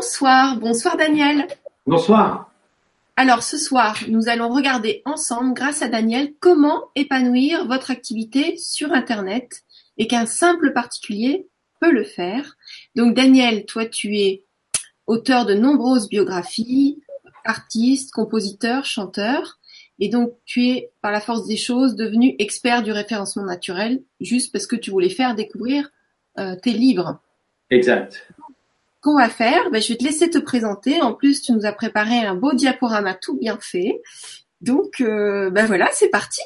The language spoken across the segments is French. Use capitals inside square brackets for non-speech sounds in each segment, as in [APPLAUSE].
Bonsoir, bonsoir Daniel. Bonsoir. Alors ce soir, nous allons regarder ensemble, grâce à Daniel, comment épanouir votre activité sur Internet et qu'un simple particulier peut le faire. Donc Daniel, toi tu es auteur de nombreuses biographies, artiste, compositeur, chanteur, et donc tu es, par la force des choses, devenu expert du référencement naturel, juste parce que tu voulais faire découvrir euh, tes livres. Exact. Qu'on va faire ben, Je vais te laisser te présenter. En plus, tu nous as préparé un beau diaporama tout bien fait. Donc, euh, ben voilà, c'est parti.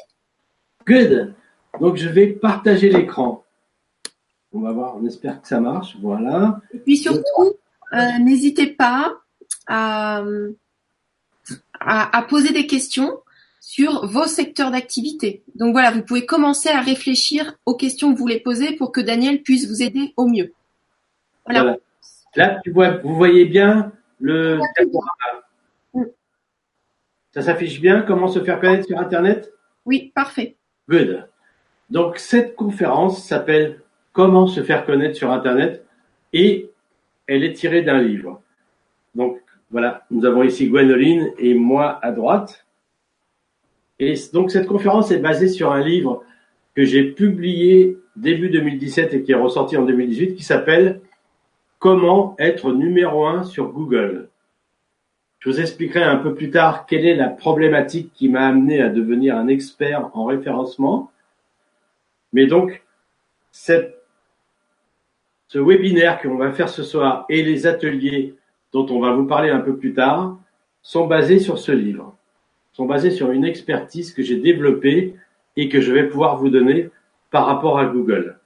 Good. Donc, je vais partager l'écran. On va voir, on espère que ça marche. Voilà. Et puis surtout, euh, n'hésitez pas à, à, à poser des questions sur vos secteurs d'activité. Donc voilà, vous pouvez commencer à réfléchir aux questions que vous voulez poser pour que Daniel puisse vous aider au mieux. Voilà. Là, tu vois, vous voyez bien le Mm. Ça s'affiche bien Comment se faire connaître sur Internet? Oui, parfait. Good. Donc, cette conférence s'appelle Comment se faire connaître sur Internet et elle est tirée d'un livre. Donc, voilà, nous avons ici Gwenoline et moi à droite. Et donc, cette conférence est basée sur un livre que j'ai publié début 2017 et qui est ressorti en 2018 qui s'appelle Comment être numéro un sur Google. Je vous expliquerai un peu plus tard quelle est la problématique qui m'a amené à devenir un expert en référencement. Mais donc, ce webinaire qu'on va faire ce soir et les ateliers dont on va vous parler un peu plus tard sont basés sur ce livre, sont basés sur une expertise que j'ai développée et que je vais pouvoir vous donner par rapport à Google.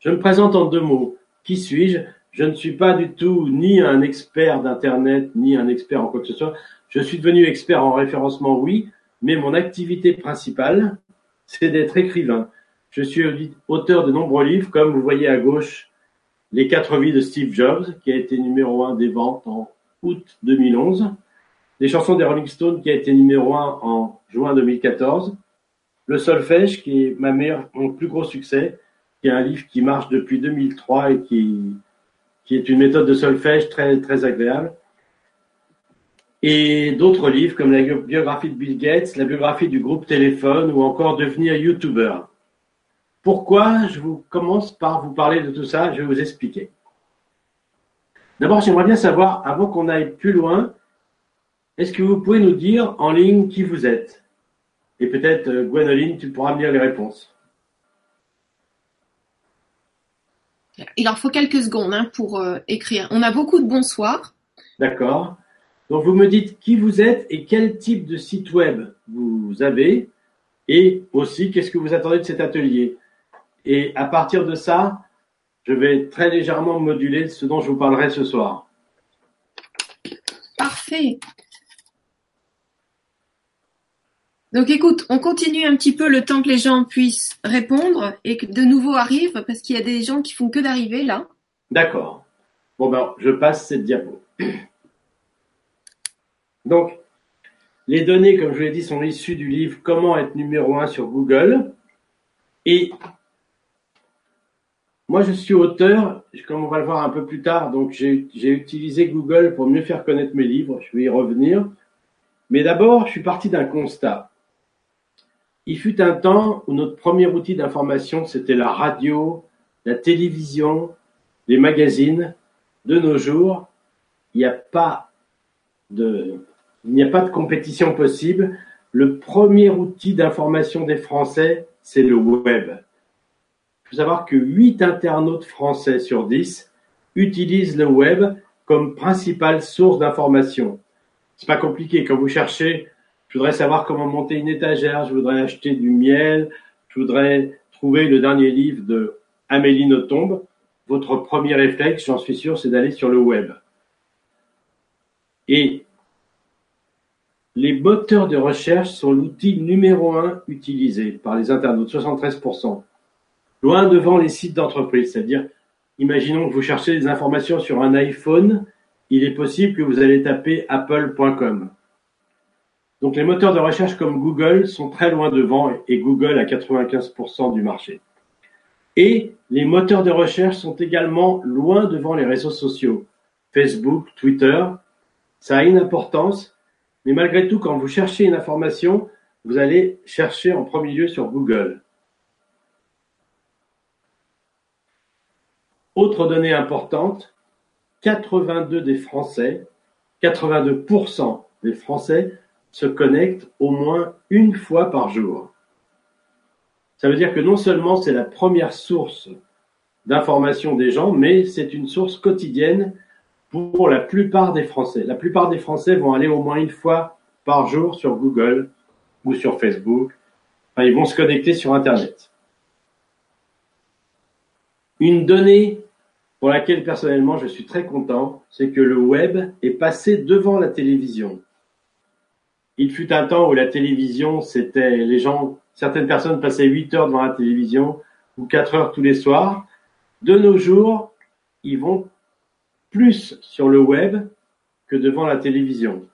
Je me présente en deux mots. Qui suis-je? Je ne suis pas du tout ni un expert d'Internet, ni un expert en quoi que ce soit. Je suis devenu expert en référencement, oui, mais mon activité principale, c'est d'être écrivain. Je suis auteur de nombreux livres, comme vous voyez à gauche, Les quatre vies de Steve Jobs, qui a été numéro un des ventes en août 2011. Les chansons des Rolling Stones, qui a été numéro un en juin 2014. Le solfège, qui est ma meilleure, mon plus gros succès, qui est un livre qui marche depuis 2003 et qui, qui est une méthode de solfège très, très agréable. Et d'autres livres comme la biographie de Bill Gates, la biographie du groupe Téléphone ou encore devenir YouTuber. Pourquoi je vous commence par vous parler de tout ça? Je vais vous expliquer. D'abord, j'aimerais bien savoir, avant qu'on aille plus loin, est-ce que vous pouvez nous dire en ligne qui vous êtes? Et peut-être, euh, Gwenoline, tu pourras me lire les réponses. Il en faut quelques secondes hein, pour euh, écrire. On a beaucoup de bonsoirs. D'accord. Donc, vous me dites qui vous êtes et quel type de site web vous avez et aussi qu'est-ce que vous attendez de cet atelier. Et à partir de ça, je vais très légèrement moduler ce dont je vous parlerai ce soir. Parfait. Donc écoute, on continue un petit peu le temps que les gens puissent répondre et que de nouveau arrivent, parce qu'il y a des gens qui font que d'arriver là. D'accord. Bon ben, je passe cette diapo. Donc, les données, comme je l'ai dit, sont issues du livre Comment être numéro un sur Google. Et moi, je suis auteur, comme on va le voir un peu plus tard, donc j'ai utilisé Google pour mieux faire connaître mes livres, je vais y revenir. Mais d'abord, je suis parti d'un constat. Il fut un temps où notre premier outil d'information, c'était la radio, la télévision, les magazines. De nos jours, il n'y a pas de, il n'y a pas de compétition possible. Le premier outil d'information des Français, c'est le web. Il faut savoir que 8 internautes français sur 10 utilisent le web comme principale source d'information. C'est pas compliqué. Quand vous cherchez, je voudrais savoir comment monter une étagère, je voudrais acheter du miel, je voudrais trouver le dernier livre de Amélie Nothomb. Votre premier réflexe, j'en suis sûr, c'est d'aller sur le web. Et les moteurs de recherche sont l'outil numéro un utilisé par les internautes, 73%. Loin devant les sites d'entreprise, c'est-à-dire, imaginons que vous cherchez des informations sur un iPhone, il est possible que vous allez taper apple.com. Donc les moteurs de recherche comme Google sont très loin devant et Google a 95% du marché. Et les moteurs de recherche sont également loin devant les réseaux sociaux. Facebook, Twitter. Ça a une importance, mais malgré tout, quand vous cherchez une information, vous allez chercher en premier lieu sur Google. Autre donnée importante, 82 des Français, 82% des Français se connectent au moins une fois par jour. Ça veut dire que non seulement c'est la première source d'information des gens, mais c'est une source quotidienne pour la plupart des Français. La plupart des Français vont aller au moins une fois par jour sur Google ou sur Facebook. Enfin, ils vont se connecter sur Internet. Une donnée pour laquelle personnellement je suis très content, c'est que le web est passé devant la télévision. Il fut un temps où la télévision, c'était les gens, certaines personnes passaient 8 heures devant la télévision ou 4 heures tous les soirs. De nos jours, ils vont plus sur le web que devant la télévision.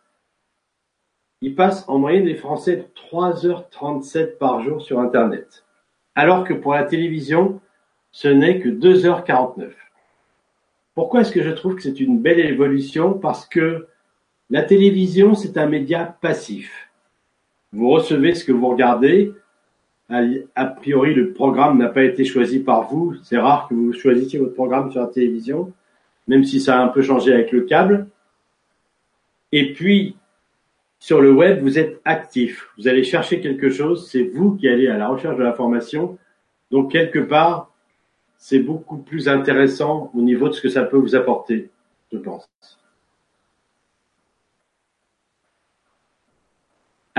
Ils passent en moyenne les Français 3h37 par jour sur Internet. Alors que pour la télévision, ce n'est que 2h49. Pourquoi est-ce que je trouve que c'est une belle évolution? Parce que la télévision, c'est un média passif. Vous recevez ce que vous regardez. A priori, le programme n'a pas été choisi par vous. C'est rare que vous choisissiez votre programme sur la télévision, même si ça a un peu changé avec le câble. Et puis, sur le web, vous êtes actif. Vous allez chercher quelque chose. C'est vous qui allez à la recherche de l'information. Donc, quelque part, c'est beaucoup plus intéressant au niveau de ce que ça peut vous apporter, je pense.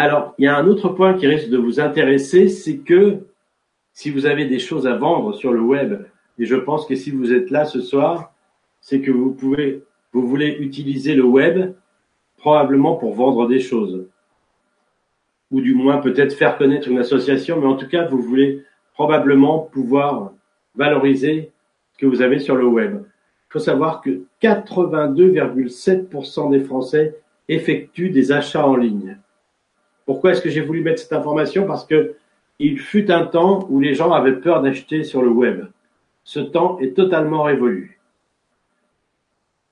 Alors, il y a un autre point qui risque de vous intéresser, c'est que si vous avez des choses à vendre sur le web, et je pense que si vous êtes là ce soir, c'est que vous pouvez, vous voulez utiliser le web probablement pour vendre des choses. Ou du moins peut-être faire connaître une association, mais en tout cas, vous voulez probablement pouvoir valoriser ce que vous avez sur le web. Il faut savoir que 82,7% des Français effectuent des achats en ligne. Pourquoi est-ce que j'ai voulu mettre cette information? Parce que il fut un temps où les gens avaient peur d'acheter sur le web. Ce temps est totalement révolu.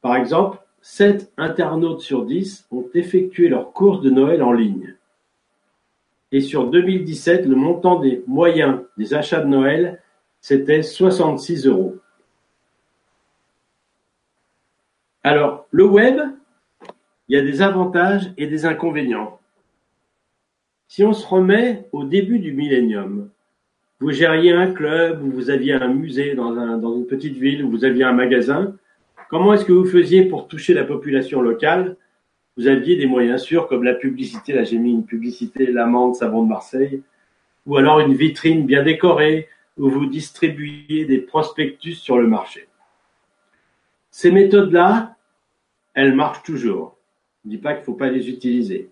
Par exemple, 7 internautes sur 10 ont effectué leur course de Noël en ligne. Et sur 2017, le montant des moyens des achats de Noël c'était 66 euros. Alors, le web, il y a des avantages et des inconvénients. Si on se remet au début du millénium, vous gériez un club, vous aviez un musée dans, une petite ville, vous aviez un magasin, comment est-ce que vous faisiez pour toucher la population locale? Vous aviez des moyens sûrs comme la publicité, là j'ai mis une publicité, l'amande savon de Marseille, ou alors une vitrine bien décorée, où vous distribuez des prospectus sur le marché. Ces méthodes-là, elles marchent toujours. Je ne dis pas qu'il ne faut pas les utiliser.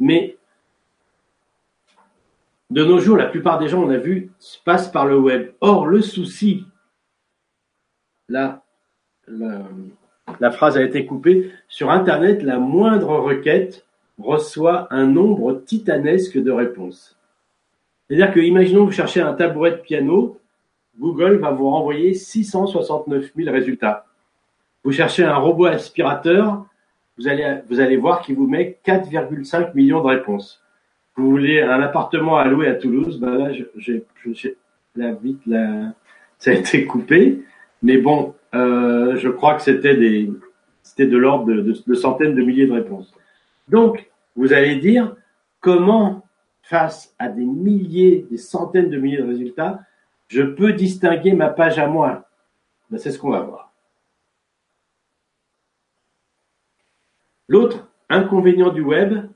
Mais de nos jours, la plupart des gens, on a vu, passent par le web. Or, le souci, là, la, phrase a été coupée, sur Internet, la moindre requête reçoit un nombre titanesque de réponses. C'est-à-dire que, imaginons, vous cherchez un tabouret de piano, Google va vous renvoyer 669 000 résultats. Vous cherchez un robot aspirateur, vous allez, vous allez voir qu'il vous met 4,5 millions de réponses. Vous voulez un appartement à louer à Toulouse, ben là, j'ai, la vite, ça a été coupé, mais bon, euh, je crois que c'était des, c'était de l'ordre de, de centaines de milliers de réponses. Donc, vous allez dire comment face à des milliers, des centaines de milliers de résultats, je peux distinguer ma page à moi? Ben, c'est ce qu'on va voir. L'autre inconvénient du web,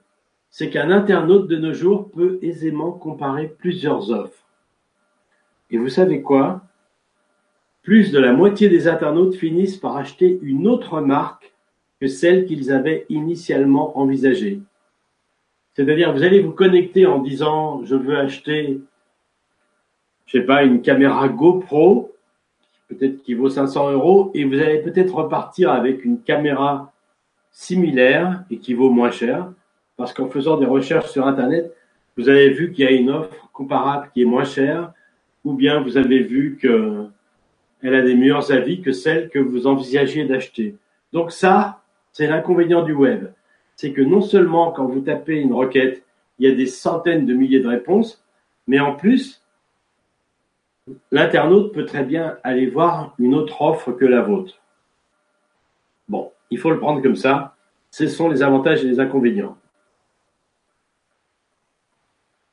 c'est qu'un internaute de nos jours peut aisément comparer plusieurs offres. Et vous savez quoi? Plus de la moitié des internautes finissent par acheter une autre marque que celle qu'ils avaient initialement envisagée. C'est-à-dire, vous allez vous connecter en disant, je veux acheter, je sais pas, une caméra GoPro, peut-être qui vaut 500 euros, et vous allez peut-être repartir avec une caméra similaire et qui vaut moins cher, parce qu'en faisant des recherches sur Internet, vous avez vu qu'il y a une offre comparable qui est moins chère, ou bien vous avez vu que elle a des meilleurs avis que celle que vous envisagez d'acheter. Donc ça, c'est l'inconvénient du web. C'est que non seulement quand vous tapez une requête, il y a des centaines de milliers de réponses, mais en plus, l'internaute peut très bien aller voir une autre offre que la vôtre. Bon, il faut le prendre comme ça. Ce sont les avantages et les inconvénients.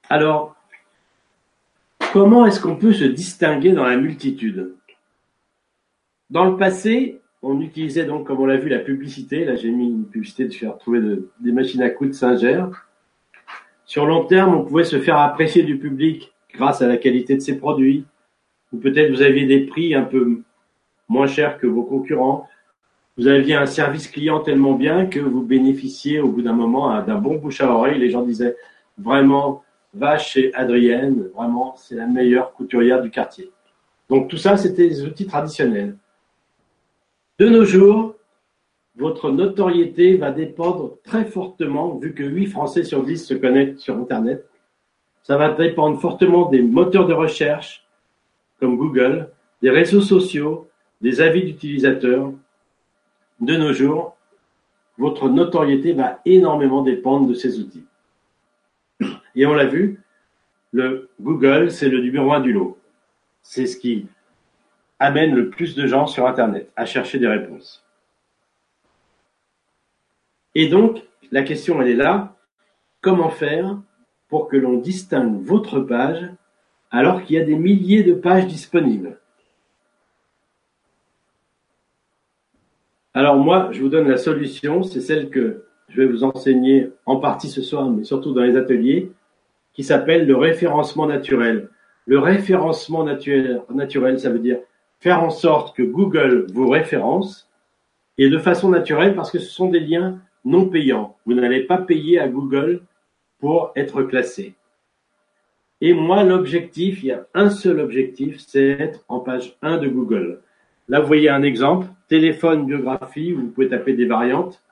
Alors, comment est-ce qu'on peut se distinguer dans la multitude? Dans le passé, on utilisait donc, comme on l'a vu, la publicité. Là, j'ai mis une publicité de faire trouver des machines à coudre Singer. Sur long terme, on pouvait se faire apprécier du public grâce à la qualité de ses produits, ou peut-être vous aviez des prix un peu moins chers que vos concurrents. Vous aviez un service client tellement bien que vous bénéficiez au bout d'un moment d'un bon bouche à oreille. Les gens disaient vraiment, va chez Adrienne, vraiment, c'est la meilleure couturière du quartier. Donc tout ça, c'était des outils traditionnels. De nos jours, votre notoriété va dépendre très fortement, vu que 8 Français sur 10 se connectent sur Internet, ça va dépendre fortement des moteurs de recherche, comme Google, des réseaux sociaux, des avis d'utilisateurs. De nos jours, votre notoriété va énormément dépendre de ces outils. Et on l'a vu, le Google, c'est le numéro un du lot. C'est ce qui amène le plus de gens sur Internet à chercher des réponses. Et donc, la question, elle est là. Comment faire pour que l'on distingue votre page alors qu'il y a des milliers de pages disponibles? Alors moi, je vous donne la solution, c'est celle que je vais vous enseigner en partie ce soir, mais surtout dans les ateliers, qui s'appelle le référencement naturel. Le référencement naturel, ça veut dire faire en sorte que Google vous référence et de façon naturelle parce que ce sont des liens non payants. Vous n'allez pas payer à Google pour être classé. Et moi, l'objectif, il y a un seul objectif, c'est être en page 1 de Google. Là, vous voyez un exemple, téléphone, biographie, vous pouvez taper des variantes.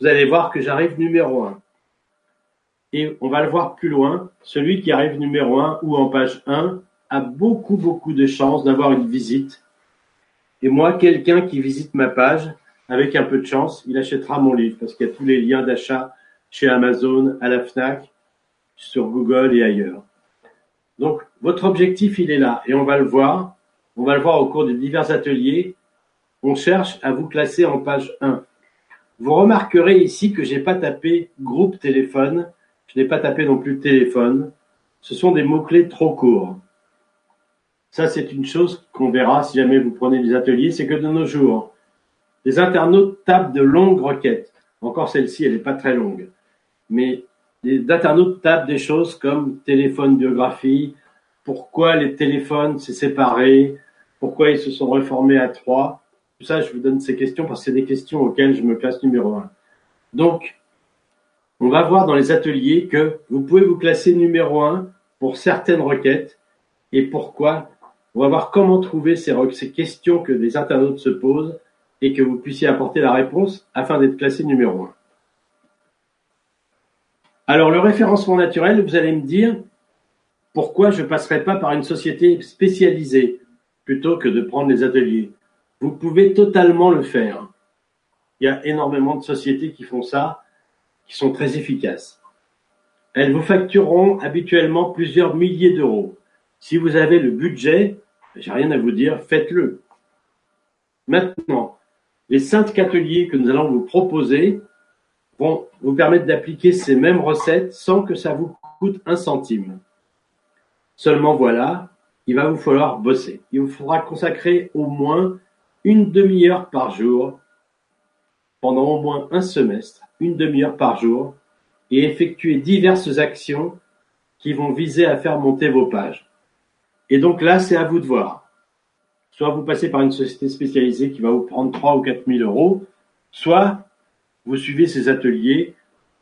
Vous allez voir que j'arrive numéro 1. Et on va le voir plus loin, celui qui arrive numéro 1 ou en page 1 a beaucoup, beaucoup de chances d'avoir une visite. Et moi, quelqu'un qui visite ma page, avec un peu de chance, il achètera mon livre parce qu'il y a tous les liens d'achat chez Amazon, à la FNAC, sur Google et ailleurs. Donc, votre objectif, il est là et on va le voir. On va le voir au cours des divers ateliers. On cherche à vous classer en page 1. Vous remarquerez ici que j'ai pas tapé groupe téléphone. Je n'ai pas tapé non plus téléphone. Ce sont des mots-clés trop courts. Ça, c'est une chose qu'on verra si jamais vous prenez des ateliers. C'est que de nos jours, les internautes tapent de longues requêtes. Encore celle-ci, elle n'est pas très longue. Mais les internautes tapent des choses comme téléphone biographie, pourquoi les téléphones s'est séparés, pourquoi ils se sont reformés à trois. Tout ça, je vous donne ces questions parce que c'est des questions auxquelles je me classe numéro un. Donc, on va voir dans les ateliers que vous pouvez vous classer numéro un pour certaines requêtes et pourquoi. On va voir comment trouver ces, questions que les internautes se posent et que vous puissiez apporter la réponse afin d'être classé numéro un. Alors, le référencement naturel, vous allez me dire pourquoi je ne passerai pas par une société spécialisée plutôt que de prendre les ateliers. Vous pouvez totalement le faire. Il y a énormément de sociétés qui font ça, sont très efficaces. Elles vous factureront habituellement plusieurs milliers d'euros. Si vous avez le budget, j'ai rien à vous dire, faites-le. Maintenant, les cinq ateliers que nous allons vous proposer vont vous permettre d'appliquer ces mêmes recettes sans que ça vous coûte un centime. Seulement voilà, il va vous falloir bosser. Il vous faudra consacrer au moins une demi-heure par jour pendant au moins un semestre, une demi-heure par jour, et effectuer diverses actions qui vont viser à faire monter vos pages. Et donc là, c'est à vous de voir. Soit vous passez par une société spécialisée qui va vous prendre 3 ou 4 000 euros, soit vous suivez ces ateliers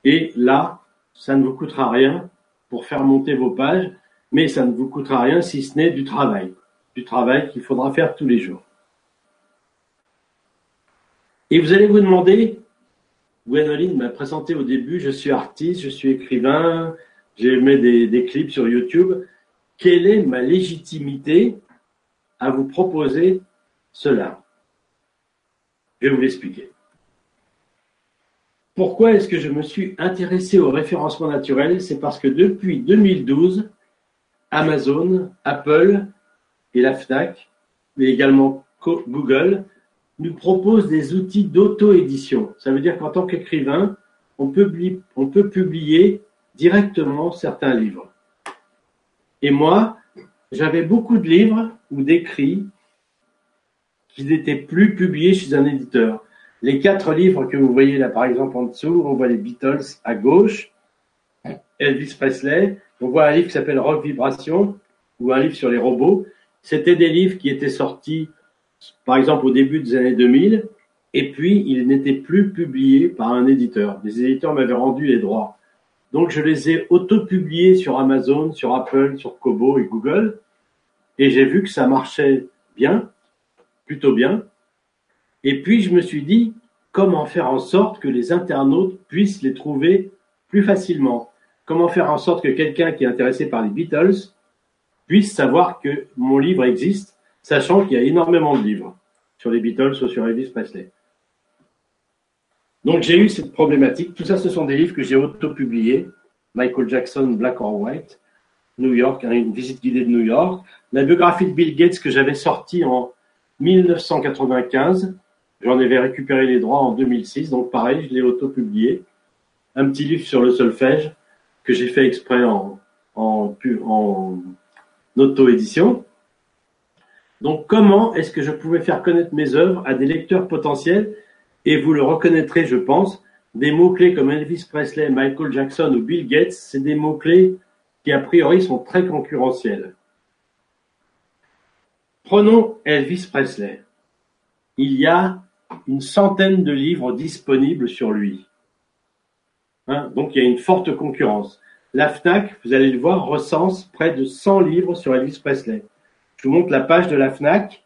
et là, ça ne vous coûtera rien pour faire monter vos pages, mais ça ne vous coûtera rien si ce n'est du travail, du travail qu'il faudra faire tous les jours. Et vous allez vous demander, Gwenoline m'a présenté au début, je suis artiste, je suis écrivain, j'ai mis des, des clips sur YouTube, quelle est ma légitimité à vous proposer cela? Je vais vous l'expliquer. Pourquoi est-ce que je me suis intéressé au référencement naturel? C'est parce que depuis 2012, Amazon, Apple et la FNAC, mais également Google, nous proposent des outils d'auto-édition. Ça veut dire qu'en tant qu'écrivain, on, on peut publier directement certains livres. Et moi, j'avais beaucoup de livres ou d'écrits qui n'étaient plus publiés chez un éditeur. Les quatre livres que vous voyez là, par exemple, en dessous, on voit les Beatles à gauche, Elvis Presley, on voit un livre qui s'appelle Rock Vibration, ou un livre sur les robots. C'était des livres qui étaient sortis, par exemple, au début des années 2000, et puis ils n'étaient plus publiés par un éditeur. Les éditeurs m'avaient rendu les droits. Donc je les ai auto-publiés sur Amazon, sur Apple, sur Kobo et Google, et j'ai vu que ça marchait bien, plutôt bien. Et puis je me suis dit, comment faire en sorte que les internautes puissent les trouver plus facilement? Comment faire en sorte que quelqu'un qui est intéressé par les Beatles puisse savoir que mon livre existe, sachant qu'il y a énormément de livres sur les Beatles ou sur Elvis Presley. Donc j'ai eu cette problématique. Tout ça, ce sont des livres que j'ai auto-publiés. Michael Jackson, Black or White, New York, hein, une visite guidée de New York. La biographie de Bill Gates que j'avais sortie en 1995. J'en avais récupéré les droits en 2006, donc pareil, je l'ai auto-publié. Un petit livre sur le solfège que j'ai fait exprès en, en, en auto-édition. Donc comment est-ce que je pouvais faire connaître mes œuvres à des lecteurs potentiels? Et vous le reconnaîtrez, je pense, des mots-clés comme Elvis Presley, Michael Jackson ou Bill Gates, c'est des mots-clés qui a priori sont très concurrentiels. Prenons Elvis Presley. Il y a une centaine de livres disponibles sur lui. Hein, donc il y a une forte concurrence. La FNAC, vous allez le voir, recense près de 100 livres sur Elvis Presley. Je vous montre la page de la FNAC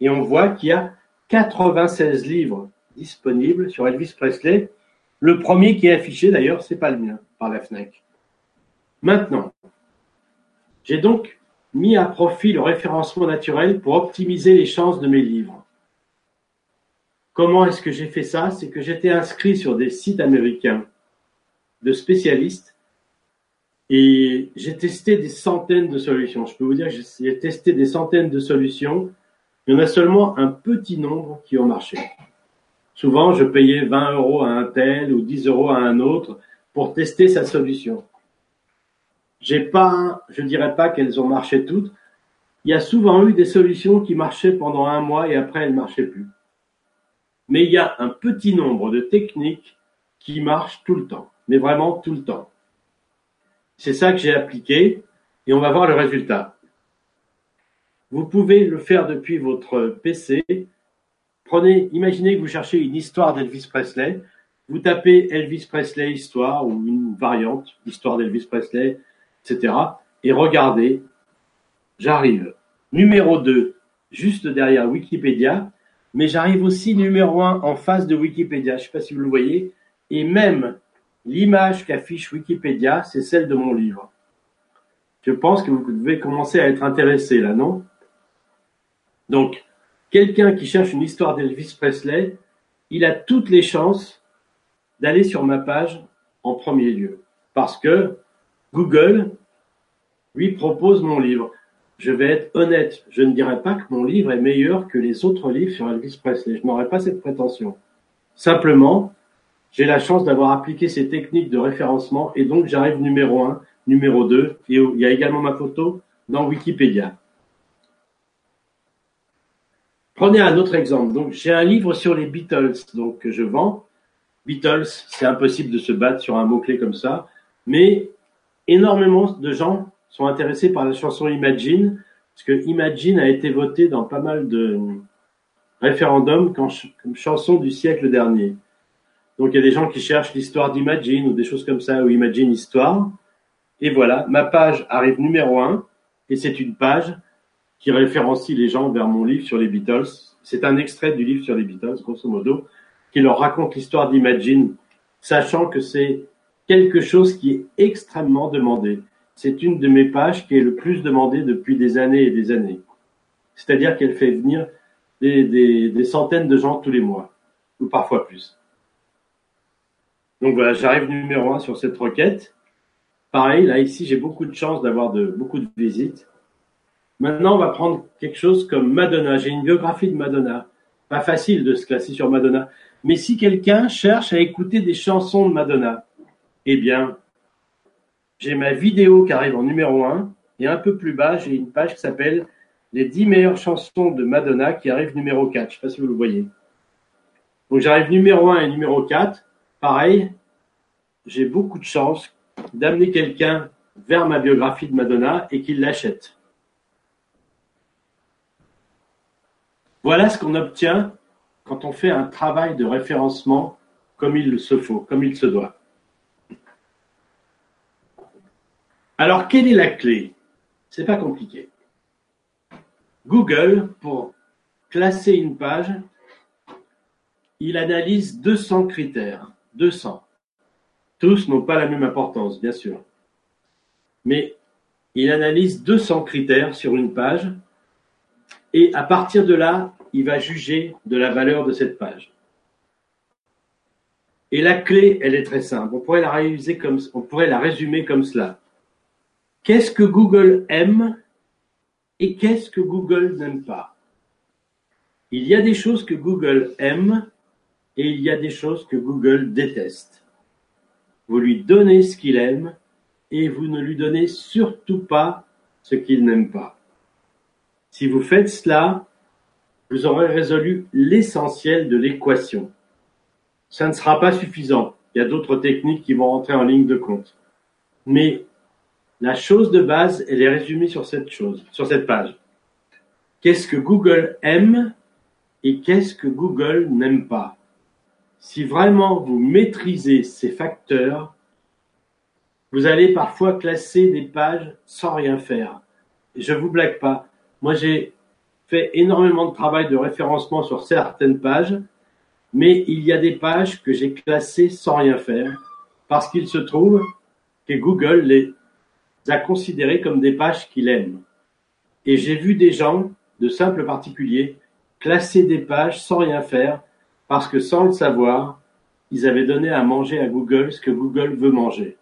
et on voit qu'il y a 96 livres disponibles sur Elvis Presley. Le premier qui est affiché d'ailleurs, c'est pas le mien par la FNAC. Maintenant, j'ai donc mis à profit le référencement naturel pour optimiser les chances de mes livres. Comment est-ce que j'ai fait ça? C'est que j'étais inscrit sur des sites américains de spécialistes et j'ai testé des centaines de solutions. Je peux vous dire que j'ai testé des centaines de solutions. Il y en a seulement un petit nombre qui ont marché. Souvent, je payais 20 euros à un tel ou 10 euros à un autre pour tester sa solution. J'ai pas, je dirais pas qu'elles ont marché toutes. Il y a souvent eu des solutions qui marchaient pendant un mois et après elles marchaient plus. Mais il y a un petit nombre de techniques qui marchent tout le temps, mais vraiment tout le temps. C'est ça que j'ai appliqué et on va voir le résultat. Vous pouvez le faire depuis votre PC. Prenez, imaginez que vous cherchez une histoire d'Elvis Presley. Vous tapez Elvis Presley histoire ou une variante, histoire d'Elvis Presley, etc. Et regardez, j'arrive numéro 2, juste derrière Wikipédia, mais j'arrive aussi numéro 1 en face de Wikipédia, je ne sais pas si vous le voyez, et même l'image qu'affiche Wikipédia, c'est celle de mon livre. Je pense que vous devez commencer à être intéressé là, non? Donc, quelqu'un qui cherche une histoire d'Elvis Presley, il a toutes les chances d'aller sur ma page en premier lieu. Parce que Google lui propose mon livre. Je vais être honnête, je ne dirais pas que mon livre est meilleur que les autres livres sur Elvis Presley. Je n'aurais pas cette prétention. Simplement, j'ai la chance d'avoir appliqué ces techniques de référencement et donc j'arrive numéro 1, numéro 2 et il y a également ma photo dans Wikipédia. Prenez un autre exemple. Donc j'ai un livre sur les Beatles donc que je vends. Beatles, c'est impossible de se battre sur un mot-clé comme ça, mais énormément de gens sont intéressés par la chanson Imagine, parce que Imagine a été votée dans pas mal de référendums comme chanson du siècle dernier. Donc il y a des gens qui cherchent l'histoire d'Imagine ou des choses comme ça, ou Imagine Histoire. Et voilà, ma page arrive numéro un, et c'est une page qui référencie les gens vers mon livre sur les Beatles. C'est un extrait du livre sur les Beatles, grosso modo, qui leur raconte l'histoire d'Imagine, sachant que c'est quelque chose qui est extrêmement demandé. C'est une de mes pages qui est le plus demandée depuis des années et des années. C'est-à-dire qu'elle fait venir des, centaines de gens tous les mois, ou parfois plus. Donc voilà, j'arrive numéro un sur cette requête. Pareil, là, ici, j'ai beaucoup de chance d'avoir beaucoup de visites. Maintenant, on va prendre quelque chose comme Madonna. J'ai une biographie de Madonna. Pas facile de se classer sur Madonna. Mais si quelqu'un cherche à écouter des chansons de Madonna, eh bien, j'ai ma vidéo qui arrive en numéro 1 et un peu plus bas, j'ai une page qui s'appelle les 10 meilleures chansons de Madonna qui arrive numéro 4. Je ne sais pas si vous le voyez. Donc j'arrive numéro 1 et numéro 4. Pareil, j'ai beaucoup de chance d'amener quelqu'un vers ma biographie de Madonna et qu'il l'achète. Voilà ce qu'on obtient quand on fait un travail de référencement comme il se faut, comme il se doit. Alors, quelle est la clé? C'est pas compliqué. Google, pour classer une page, il analyse 200 critères. 200. Tous n'ont pas la même importance, bien sûr. Mais il analyse 200 critères sur une page et à partir de là, il va juger de la valeur de cette page. Et la clé, elle est très simple. On pourrait la on pourrait la résumer comme cela. Qu'est-ce que Google aime et qu'est-ce que Google n'aime pas? Il y a des choses que Google aime et il y a des choses que Google déteste. Vous lui donnez ce qu'il aime et vous ne lui donnez surtout pas ce qu'il n'aime pas. Si vous faites cela, vous aurez résolu l'essentiel de l'équation. Ça ne sera pas suffisant. Il y a d'autres techniques qui vont rentrer en ligne de compte. Mais la chose de base, elle est résumée sur cette chose, sur cette page. Qu'est-ce que Google aime et qu'est-ce que Google n'aime pas? Si vraiment vous maîtrisez ces facteurs, vous allez parfois classer des pages sans rien faire. Je vous blague pas. Moi, j'ai fait énormément de travail de référencement sur certaines pages, mais il y a des pages que j'ai classées sans rien faire parce qu'il se trouve que Google les a considérées comme des pages qu'il aime. Et j'ai vu des gens, de simples particuliers, classer des pages sans rien faire parce que sans le savoir, ils avaient donné à manger à Google ce que Google veut manger.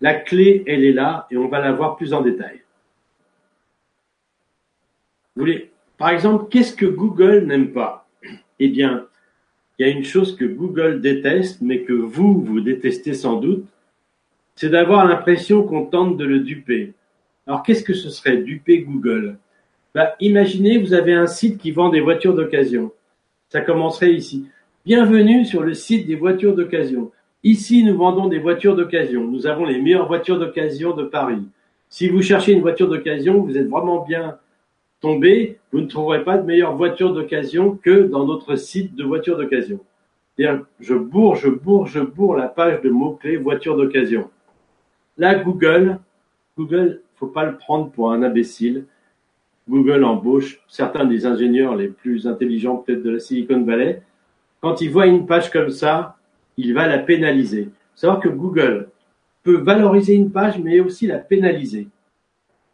La clé, elle est là et on va la voir plus en détail. Vous voulez, par exemple, qu'est-ce que Google n'aime pas? Eh bien, il y a une chose que Google déteste, mais que vous, vous détestez sans doute, c'est d'avoir l'impression qu'on tente de le duper. Alors, qu'est-ce que ce serait duper Google? Bah, Imaginez, vous avez un site qui vend des voitures d'occasion. Ça commencerait ici. Bienvenue sur le site des voitures d'occasion. Ici, nous vendons des voitures d'occasion. Nous avons les meilleures voitures d'occasion de Paris. Si vous cherchez une voiture d'occasion, vous êtes vraiment bien tomber, vous ne trouverez pas de meilleure voiture d'occasion que dans notre site de voitures d'occasion. Je bourre, je bourre, je bourre la page de mots-clés voiture d'occasion. Là, Google, Google, faut pas le prendre pour un imbécile. Google embauche certains des ingénieurs les plus intelligents peut-être de la Silicon Valley. Quand il voit une page comme ça, il va la pénaliser. Savoir que Google peut valoriser une page, mais aussi la pénaliser.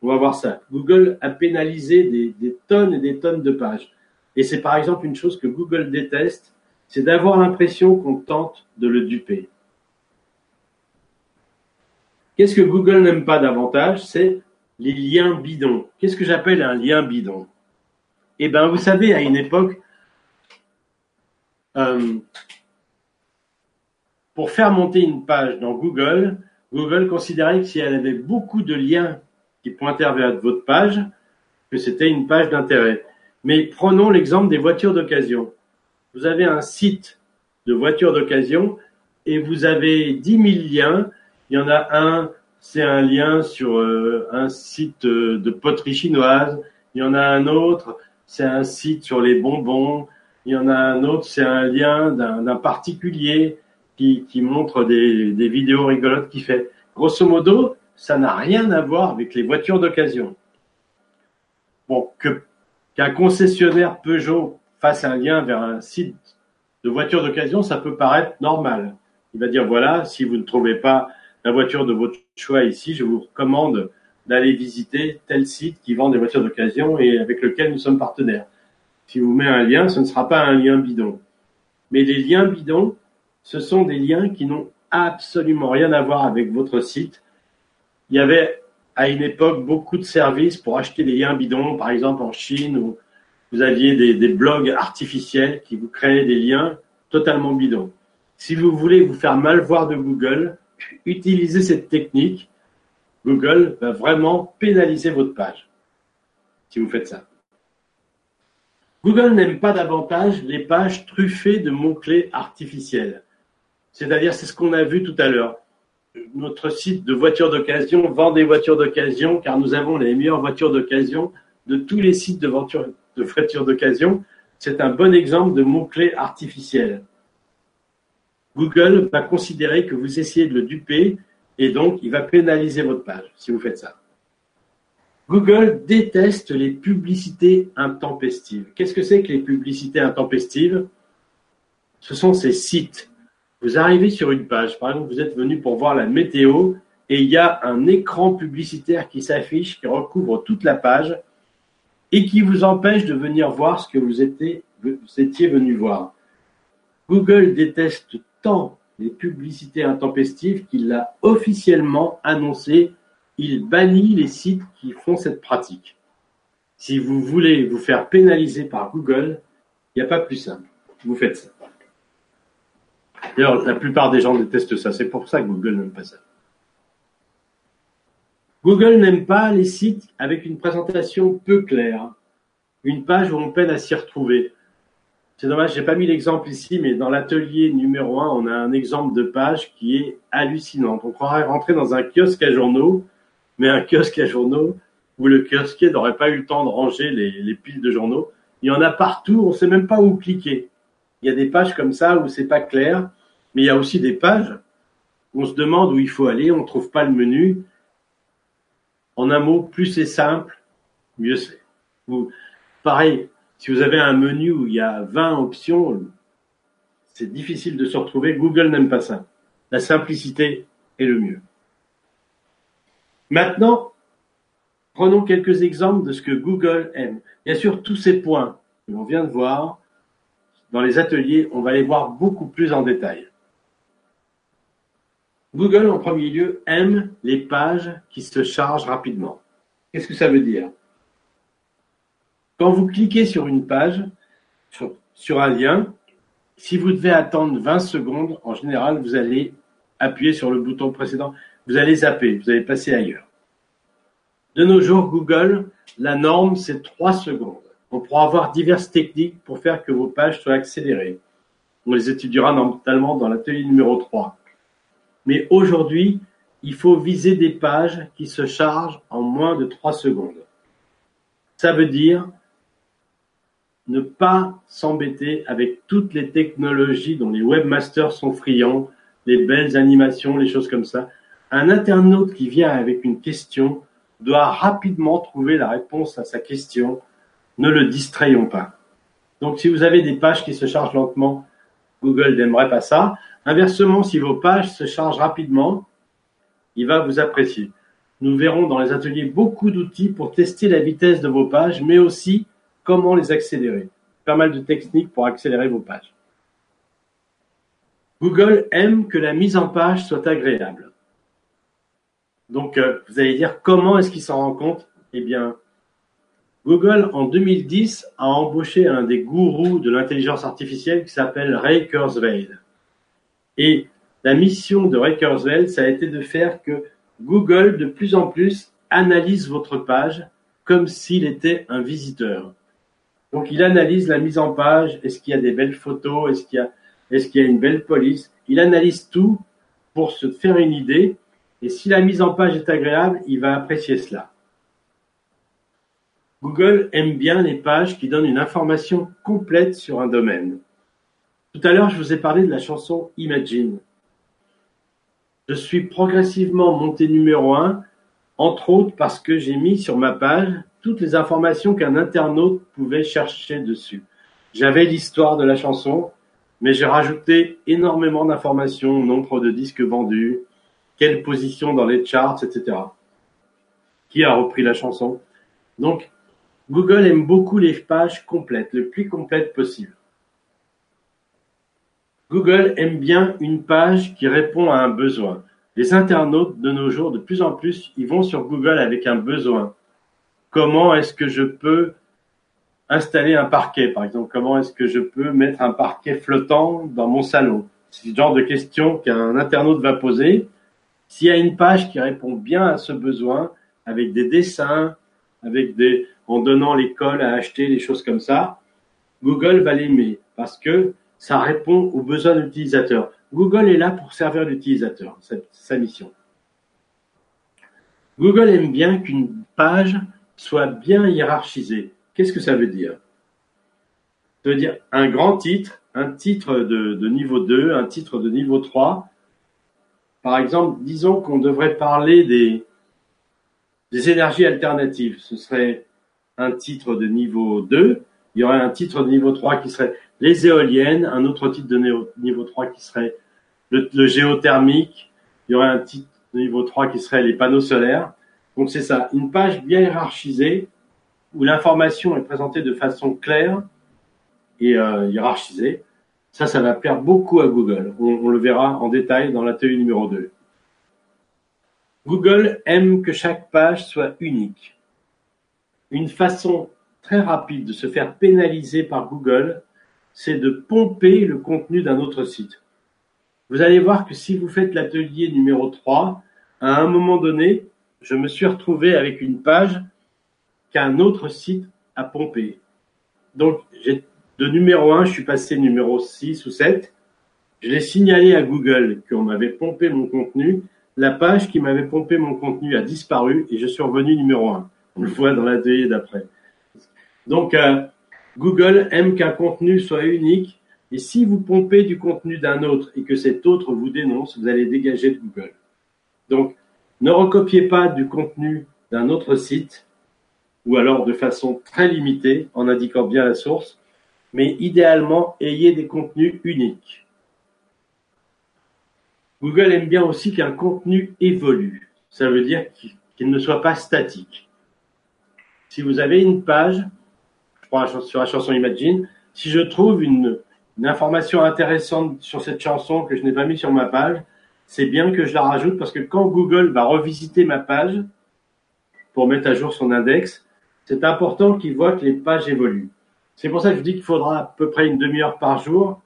On va voir ça. Google a pénalisé des, tonnes et des tonnes de pages. Et c'est par exemple une chose que Google déteste, c'est d'avoir l'impression qu'on tente de le duper. Qu'est-ce que Google n'aime pas davantage? Les liens bidons. Qu'est-ce que j'appelle un lien bidon? Eh bien, vous savez, à une époque, euh, pour faire monter une page dans Google, Google considérait que si elle avait beaucoup de liens qui pointait vers votre page, que c'était une page d'intérêt. Mais prenons l'exemple des voitures d'occasion. Vous avez un site de voitures d'occasion et vous avez 10 000 liens. Il y en a un, c'est un lien sur euh, un site euh, de poterie chinoise. Il y en a un autre, c'est un site sur les bonbons. Il y en a un autre, c'est un lien d'un particulier qui, qui montre des, des vidéos rigolotes qui fait. Grosso modo, ça n'a rien à voir avec les voitures d'occasion. Bon, qu'un concessionnaire Peugeot fasse un lien vers un site de voitures d'occasion, ça peut paraître normal. Il va dire voilà, si vous ne trouvez pas la voiture de votre choix ici, je vous recommande d'aller visiter tel site qui vend des voitures d'occasion et avec lequel nous sommes partenaires. Si vous mettez un lien, ce ne sera pas un lien bidon. Mais les liens bidons, ce sont des liens qui n'ont absolument rien à voir avec votre site. Il y avait à une époque beaucoup de services pour acheter des liens bidons, par exemple en Chine, où vous aviez des, des blogs artificiels qui vous créaient des liens totalement bidons. Si vous voulez vous faire mal voir de Google, utilisez cette technique. Google va vraiment pénaliser votre page si vous faites ça. Google n'aime pas davantage les pages truffées de mots-clés artificiels. C'est-à-dire, c'est ce qu'on a vu tout à l'heure. Notre site de voitures d'occasion vend des voitures d'occasion car nous avons les meilleures voitures d'occasion de tous les sites de voitures d'occasion. C'est un bon exemple de mots-clés artificiels. Google va considérer que vous essayez de le duper et donc il va pénaliser votre page si vous faites ça. Google déteste les publicités intempestives. Qu'est-ce que c'est que les publicités intempestives? Ce sont ces sites. Vous arrivez sur une page, par exemple, vous êtes venu pour voir la météo et il y a un écran publicitaire qui s'affiche, qui recouvre toute la page et qui vous empêche de venir voir ce que vous étiez, venu voir. Google déteste les publicités intempestives qu'il l'a officiellement annoncé il bannit les sites qui font cette pratique. Si vous voulez vous faire pénaliser par Google, il n'y a pas plus simple. Vous faites ça. D'ailleurs, la plupart des gens détestent ça. C'est pour ça que Google n'aime pas ça. Google n'aime pas les sites avec une présentation peu claire, une page où on peine à s'y retrouver. C'est dommage, j'ai pas mis l'exemple ici, mais dans l'atelier numéro 1, on a un exemple de page qui est hallucinant. On croirait rentrer dans un kiosque à journaux mais un kiosque à journaux où le kiosquier n'aurait pas eu le temps de ranger les, piles de journaux. Il y en a partout, on ne sait même pas où cliquer. Il y a des pages comme ça où c'est pas clair, mais il y a aussi des pages où on se demande où il faut aller, on ne trouve pas le menu. En un mot, plus c'est simple, mieux c'est. pareil, si vous avez un menu où il y a 20 options, c'est difficile de se retrouver. Google n'aime pas ça. La simplicité est le mieux. Maintenant, prenons quelques exemples de ce que Google aime. Bien sûr, tous ces points que l'on vient de voir dans les ateliers, on va les voir beaucoup plus en détail. Google, en premier lieu, aime les pages qui se chargent rapidement. Qu'est-ce que ça veut dire? Quand vous cliquez sur une page, sur, un lien, si vous devez attendre 20 secondes, en général, vous allez appuyer sur le bouton précédent vous allez zapper, vous allez passer ailleurs. De nos jours, Google, la norme, c'est 3 secondes. On pourra avoir diverses techniques pour faire que vos pages soient accélérées. On les étudiera notamment dans l'atelier numéro 3. Mais aujourd'hui, il faut viser des pages qui se chargent en moins de 3 secondes. Ça veut dire ne pas s'embêter avec toutes les technologies dont les webmasters sont friands, les belles animations, les choses comme ça. Un internaute qui vient avec une question doit rapidement trouver la réponse à sa question. Ne le distrayons pas. Donc, si vous avez des pages qui se chargent lentement, Google n'aimerait pas ça. Inversement, si vos pages se chargent rapidement, il va vous apprécier. Nous verrons dans les ateliers beaucoup d'outils pour tester la vitesse de vos pages, mais aussi comment les accélérer. Pas mal de techniques pour accélérer vos pages. Google aime que la mise en page soit agréable. Donc, euh, vous allez dire, comment est-ce qu'il s'en rend compte? Eh bien, Google, en 2010, a embauché un des gourous de l'intelligence artificielle qui s'appelle Ray Kurzweil. Et la mission de Ray Kurzweil, ça a été de faire que Google, de plus en plus, analyse votre page comme s'il était un visiteur. Donc, il analyse la mise en page. Est-ce qu'il y a des belles photos? Est-ce qu'il y a, est-ce y a une belle police? Il analyse tout pour se faire une idée et si la mise en page est agréable, il va apprécier cela. Google aime bien les pages qui donnent une information complète sur un domaine. Tout à l'heure, je vous ai parlé de la chanson Imagine. Je suis progressivement monté numéro un, entre autres parce que j'ai mis sur ma page toutes les informations qu'un internaute pouvait chercher dessus. J'avais l'histoire de la chanson, mais j'ai rajouté énormément d'informations, nombre de disques vendus, quelle position dans les charts, etc. Qui a repris la chanson Donc, Google aime beaucoup les pages complètes, le plus complètes possible. Google aime bien une page qui répond à un besoin. Les internautes de nos jours, de plus en plus, ils vont sur Google avec un besoin. Comment est-ce que je peux installer un parquet, par exemple? Comment est-ce que je peux mettre un parquet flottant dans mon salon? C'est le genre de question qu'un internaute va poser. S'il y a une page qui répond bien à ce besoin, avec des dessins, avec des, en donnant les cols à acheter, des choses comme ça, Google va l'aimer parce que ça répond aux besoins de l'utilisateur. Google est là pour servir l'utilisateur, sa mission. Google aime bien qu'une page soit bien hiérarchisée. Qu'est-ce que ça veut dire? Ça veut dire un grand titre, un titre de, niveau 2, un titre de niveau 3. Par exemple, disons qu'on devrait parler des, des énergies alternatives. Ce serait un titre de niveau 2. Il y aurait un titre de niveau 3 qui serait les éoliennes, un autre titre de niveau 3 qui serait le, géothermique, il y aurait un titre de niveau 3 qui serait les panneaux solaires. Donc c'est ça, une page bien hiérarchisée où l'information est présentée de façon claire et euh, hiérarchisée. Ça, ça va plaire beaucoup à Google. On, on le verra en détail dans l'atelier numéro 2. Google aime que chaque page soit unique. Une façon très rapide de se faire pénaliser par Google, c'est de pomper le contenu d'un autre site. Vous allez voir que si vous faites l'atelier numéro 3, à un moment donné, je me suis retrouvé avec une page qu'un autre site a pompé. Donc, de numéro 1, je suis passé numéro 6 ou 7. Je l'ai signalé à Google qu'on m'avait pompé mon contenu. La page qui m'avait pompé mon contenu a disparu et je suis revenu numéro 1. On le voit dans l'atelier d'après. Donc, euh, Google aime qu'un contenu soit unique et si vous pompez du contenu d'un autre et que cet autre vous dénonce, vous allez dégager de Google. Donc, ne recopiez pas du contenu d'un autre site ou alors de façon très limitée en indiquant bien la source, mais idéalement, ayez des contenus uniques. Google aime bien aussi qu'un contenu évolue. Ça veut dire qu'il ne soit pas statique. Si vous avez une page sur la chanson Imagine. Si je trouve une, information intéressante sur cette chanson que je n'ai pas mis sur ma page, c'est bien que je la rajoute parce que quand Google va revisiter ma page pour mettre à jour son index, c'est important qu'il voit que les pages évoluent. C'est pour ça que je dis qu'il faudra à peu près une demi-heure par jour.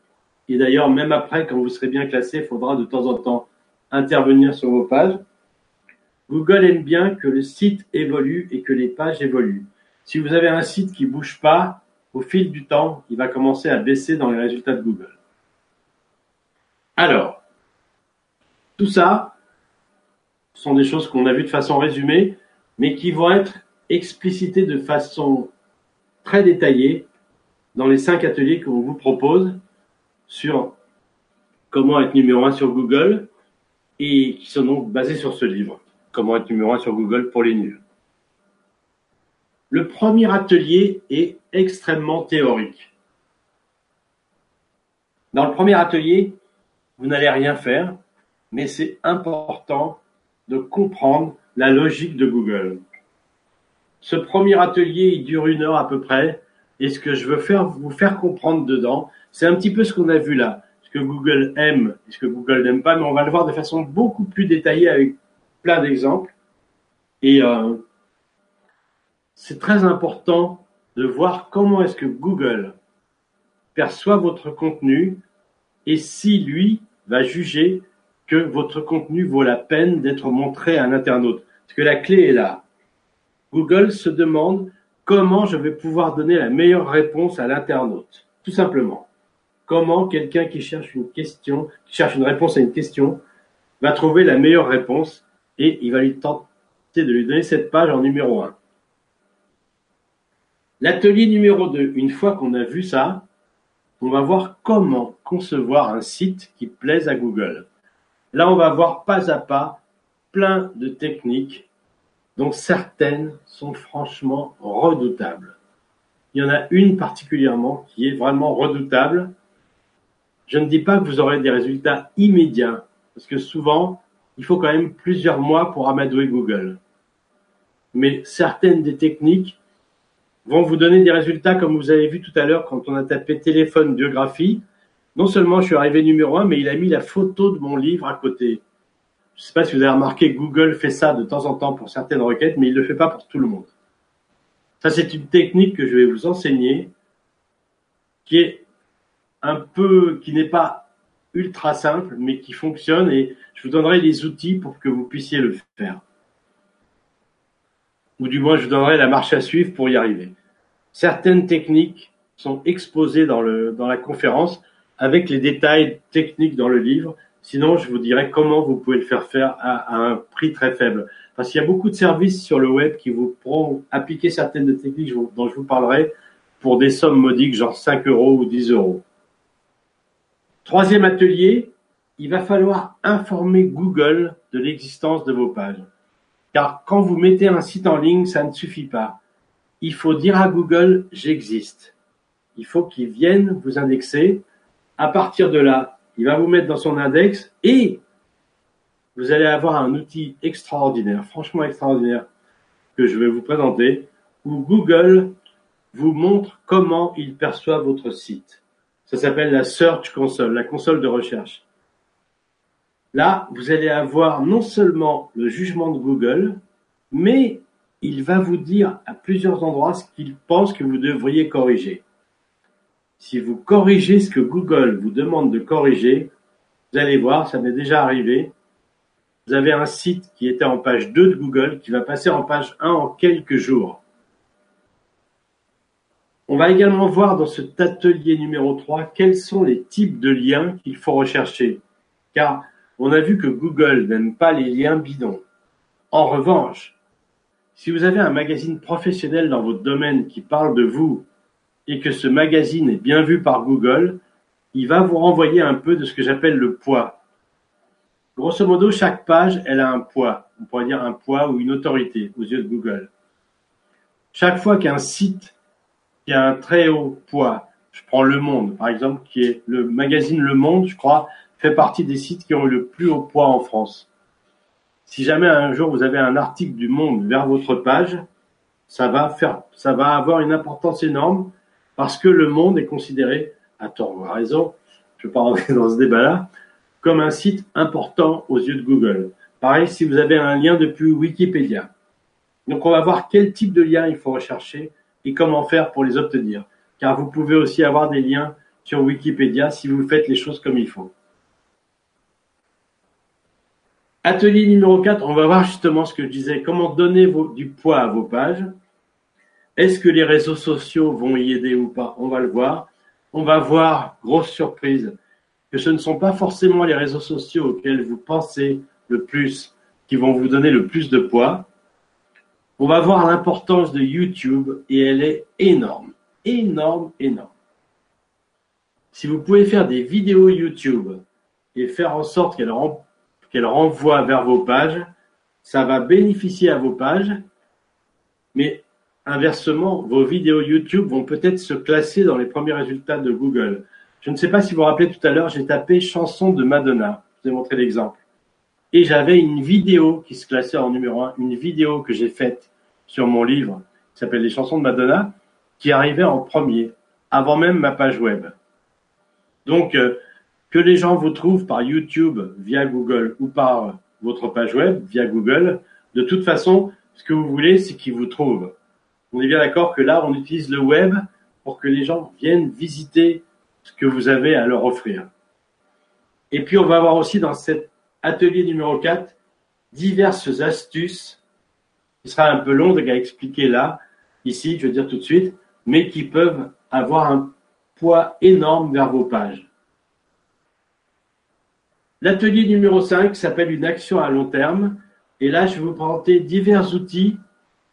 Et d'ailleurs, même après, quand vous serez bien classé, il faudra de temps en temps intervenir sur vos pages. Google aime bien que le site évolue et que les pages évoluent. Si vous avez un site qui bouge pas, au fil du temps, il va commencer à baisser dans les résultats de Google. Alors, tout ça sont des choses qu'on a vues de façon résumée, mais qui vont être explicitées de façon très détaillée dans les cinq ateliers qu'on vous propose sur comment être numéro un sur Google et qui sont donc basés sur ce livre, Comment être numéro un sur Google pour les nuls. Le premier atelier est extrêmement théorique. Dans le premier atelier, vous n'allez rien faire, mais c'est important de comprendre la logique de Google. Ce premier atelier, il dure une heure à peu près, et ce que je veux faire, vous faire comprendre dedans, c'est un petit peu ce qu'on a vu là, ce que Google aime et ce que Google n'aime pas, mais on va le voir de façon beaucoup plus détaillée avec plein d'exemples. Et euh, c'est très important de voir comment est-ce que Google perçoit votre contenu et si lui va juger que votre contenu vaut la peine d'être montré à un internaute. Parce que la clé est là. Google se demande comment je vais pouvoir donner la meilleure réponse à l'internaute. Tout simplement. Comment quelqu'un qui cherche une question, qui cherche une réponse à une question, va trouver la meilleure réponse et il va lui tenter de lui donner cette page en numéro 1. L'atelier numéro 2, une fois qu'on a vu ça, on va voir comment concevoir un site qui plaise à Google. Là, on va voir pas à pas plein de techniques dont certaines sont franchement redoutables. Il y en a une particulièrement qui est vraiment redoutable. Je ne dis pas que vous aurez des résultats immédiats, parce que souvent, il faut quand même plusieurs mois pour amadouer Google. Mais certaines des techniques vont vous donner des résultats comme vous avez vu tout à l'heure quand on a tapé téléphone biographie. Non seulement je suis arrivé numéro un, mais il a mis la photo de mon livre à côté. Je ne sais pas si vous avez remarqué, Google fait ça de temps en temps pour certaines requêtes, mais il ne le fait pas pour tout le monde. Ça, c'est une technique que je vais vous enseigner, qui est un peu, qui n'est pas ultra simple, mais qui fonctionne et je vous donnerai les outils pour que vous puissiez le faire. Ou du moins, je vous donnerai la marche à suivre pour y arriver. Certaines techniques sont exposées dans, le, dans la conférence avec les détails techniques dans le livre. Sinon, je vous dirai comment vous pouvez le faire faire à, un prix très faible. Parce qu'il y a beaucoup de services sur le web qui vous pourront appliquer certaines techniques dont je vous parlerai pour des sommes modiques, genre 5 euros ou 10 euros. Troisième atelier, il va falloir informer Google de l'existence de vos pages. Car quand vous mettez un site en ligne, ça ne suffit pas. Il faut dire à Google, j'existe. Il faut qu'il vienne vous indexer. À partir de là, il va vous mettre dans son index et vous allez avoir un outil extraordinaire, franchement extraordinaire, que je vais vous présenter, où Google vous montre comment il perçoit votre site. Ça s'appelle la Search Console, la console de recherche. Là, vous allez avoir non seulement le jugement de Google, mais il va vous dire à plusieurs endroits ce qu'il pense que vous devriez corriger. Si vous corrigez ce que Google vous demande de corriger, vous allez voir, ça m'est déjà arrivé. Vous avez un site qui était en page 2 de Google qui va passer en page 1 en quelques jours. On va également voir dans cet atelier numéro 3 quels sont les types de liens qu'il faut rechercher. Car on a vu que Google n'aime pas les liens bidons. En revanche, si vous avez un magazine professionnel dans votre domaine qui parle de vous et que ce magazine est bien vu par Google, il va vous renvoyer un peu de ce que j'appelle le poids. Grosso modo, chaque page, elle a un poids. On pourrait dire un poids ou une autorité aux yeux de Google. Chaque fois qu'un site qui a un très haut poids. Je prends Le Monde, par exemple, qui est le magazine Le Monde, je crois, fait partie des sites qui ont eu le plus haut poids en France. Si jamais un jour vous avez un article du Monde vers votre page, ça va faire, ça va avoir une importance énorme parce que Le Monde est considéré, à tort ou à raison, je ne vais pas rentrer dans ce débat-là, comme un site important aux yeux de Google. Pareil, si vous avez un lien depuis Wikipédia. Donc, on va voir quel type de lien il faut rechercher et comment faire pour les obtenir. Car vous pouvez aussi avoir des liens sur Wikipédia si vous faites les choses comme il faut. Atelier numéro 4, on va voir justement ce que je disais, comment donner du poids à vos pages. Est-ce que les réseaux sociaux vont y aider ou pas? On va le voir. On va voir, grosse surprise, que ce ne sont pas forcément les réseaux sociaux auxquels vous pensez le plus qui vont vous donner le plus de poids. On va voir l'importance de YouTube et elle est énorme, énorme, énorme. Si vous pouvez faire des vidéos YouTube et faire en sorte qu'elles renvoient vers vos pages, ça va bénéficier à vos pages, mais inversement, vos vidéos YouTube vont peut-être se classer dans les premiers résultats de Google. Je ne sais pas si vous vous rappelez tout à l'heure, j'ai tapé chanson de Madonna. Je vous ai montré l'exemple. Et j'avais une vidéo qui se classait en numéro 1, une vidéo que j'ai faite sur mon livre qui s'appelle Les chansons de Madonna, qui arrivait en premier, avant même ma page web. Donc, euh, que les gens vous trouvent par YouTube via Google ou par votre page web via Google, de toute façon, ce que vous voulez, c'est qu'ils vous trouvent. On est bien d'accord que là, on utilise le web pour que les gens viennent visiter ce que vous avez à leur offrir. Et puis, on va voir aussi dans cet atelier numéro 4 diverses astuces qui sera un peu long à expliquer là, ici, je veux dire tout de suite, mais qui peuvent avoir un poids énorme vers vos pages. L'atelier numéro 5 s'appelle une action à long terme. Et là, je vais vous présenter divers outils